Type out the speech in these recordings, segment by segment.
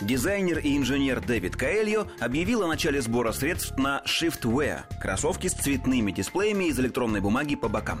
Дизайнер и инженер Дэвид Каэльо объявил о начале сбора средств на Shiftwear – кроссовки с цветными дисплеями из электронной бумаги по бокам.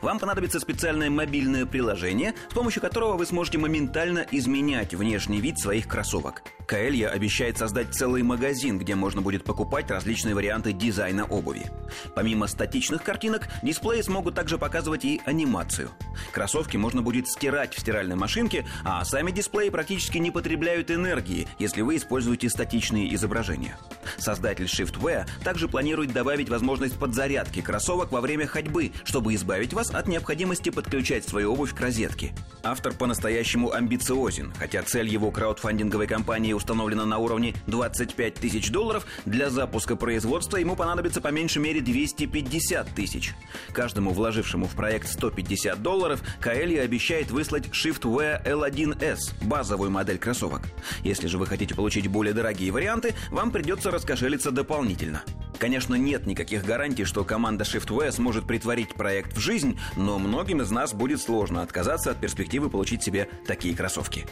Вам понадобится специальное мобильное приложение, с помощью которого вы сможете моментально изменять внешний вид своих кроссовок. Каэлья обещает создать целый магазин, где можно будет покупать различные варианты дизайна обуви. Помимо статичных картинок, дисплеи смогут также показывать и анимацию. Кроссовки можно будет стирать в стиральной машинке, а сами дисплеи практически не потребляют энергии, если вы используете статичные изображения. Создатель Shiftwear также планирует добавить возможность подзарядки кроссовок во время ходьбы, чтобы избавить вас от необходимости подключать свою обувь к розетке. Автор по-настоящему амбициозен, хотя цель его краудфандинговой кампании установлена на уровне 25 тысяч долларов, для запуска производства ему понадобится по меньшей мере 250 тысяч. Каждому вложившему в проект 150 долларов Каэлья обещает выслать Shiftwear L1S, базовую модель кроссовок. Если же вы хотите получить более дорогие варианты, вам придется раскошелиться дополнительно. Конечно, нет никаких гарантий, что команда Shiftware сможет притворить проект в жизнь, но многим из нас будет сложно отказаться от перспективы получить себе такие кроссовки.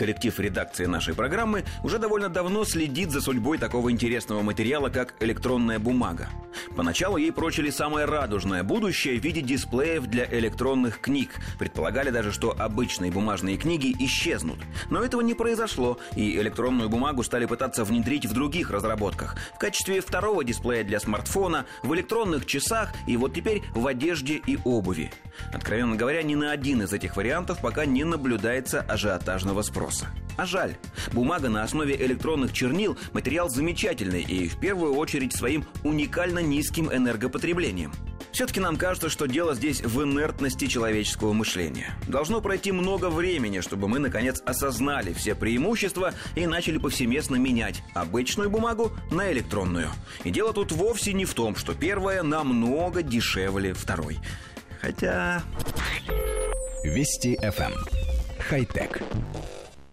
Коллектив редакции нашей программы уже довольно давно следит за судьбой такого интересного материала, как электронная бумага. Поначалу ей прочили самое радужное будущее в виде дисплеев для электронных книг. Предполагали даже, что обычные бумажные книги исчезнут. Но этого не произошло, и электронную бумагу стали пытаться внедрить в других разработках. В качестве второго дисплея для смартфона, в электронных часах и вот теперь в одежде и обуви. Откровенно говоря, ни на один из этих вариантов пока не наблюдается ажиотажного спроса. А жаль. Бумага на основе электронных чернил – материал замечательный и в первую очередь своим уникально низким энергопотреблением. Все-таки нам кажется, что дело здесь в инертности человеческого мышления. Должно пройти много времени, чтобы мы, наконец, осознали все преимущества и начали повсеместно менять обычную бумагу на электронную. И дело тут вовсе не в том, что первая намного дешевле второй. Хотя... Вести FM. Эм. Хай-тек.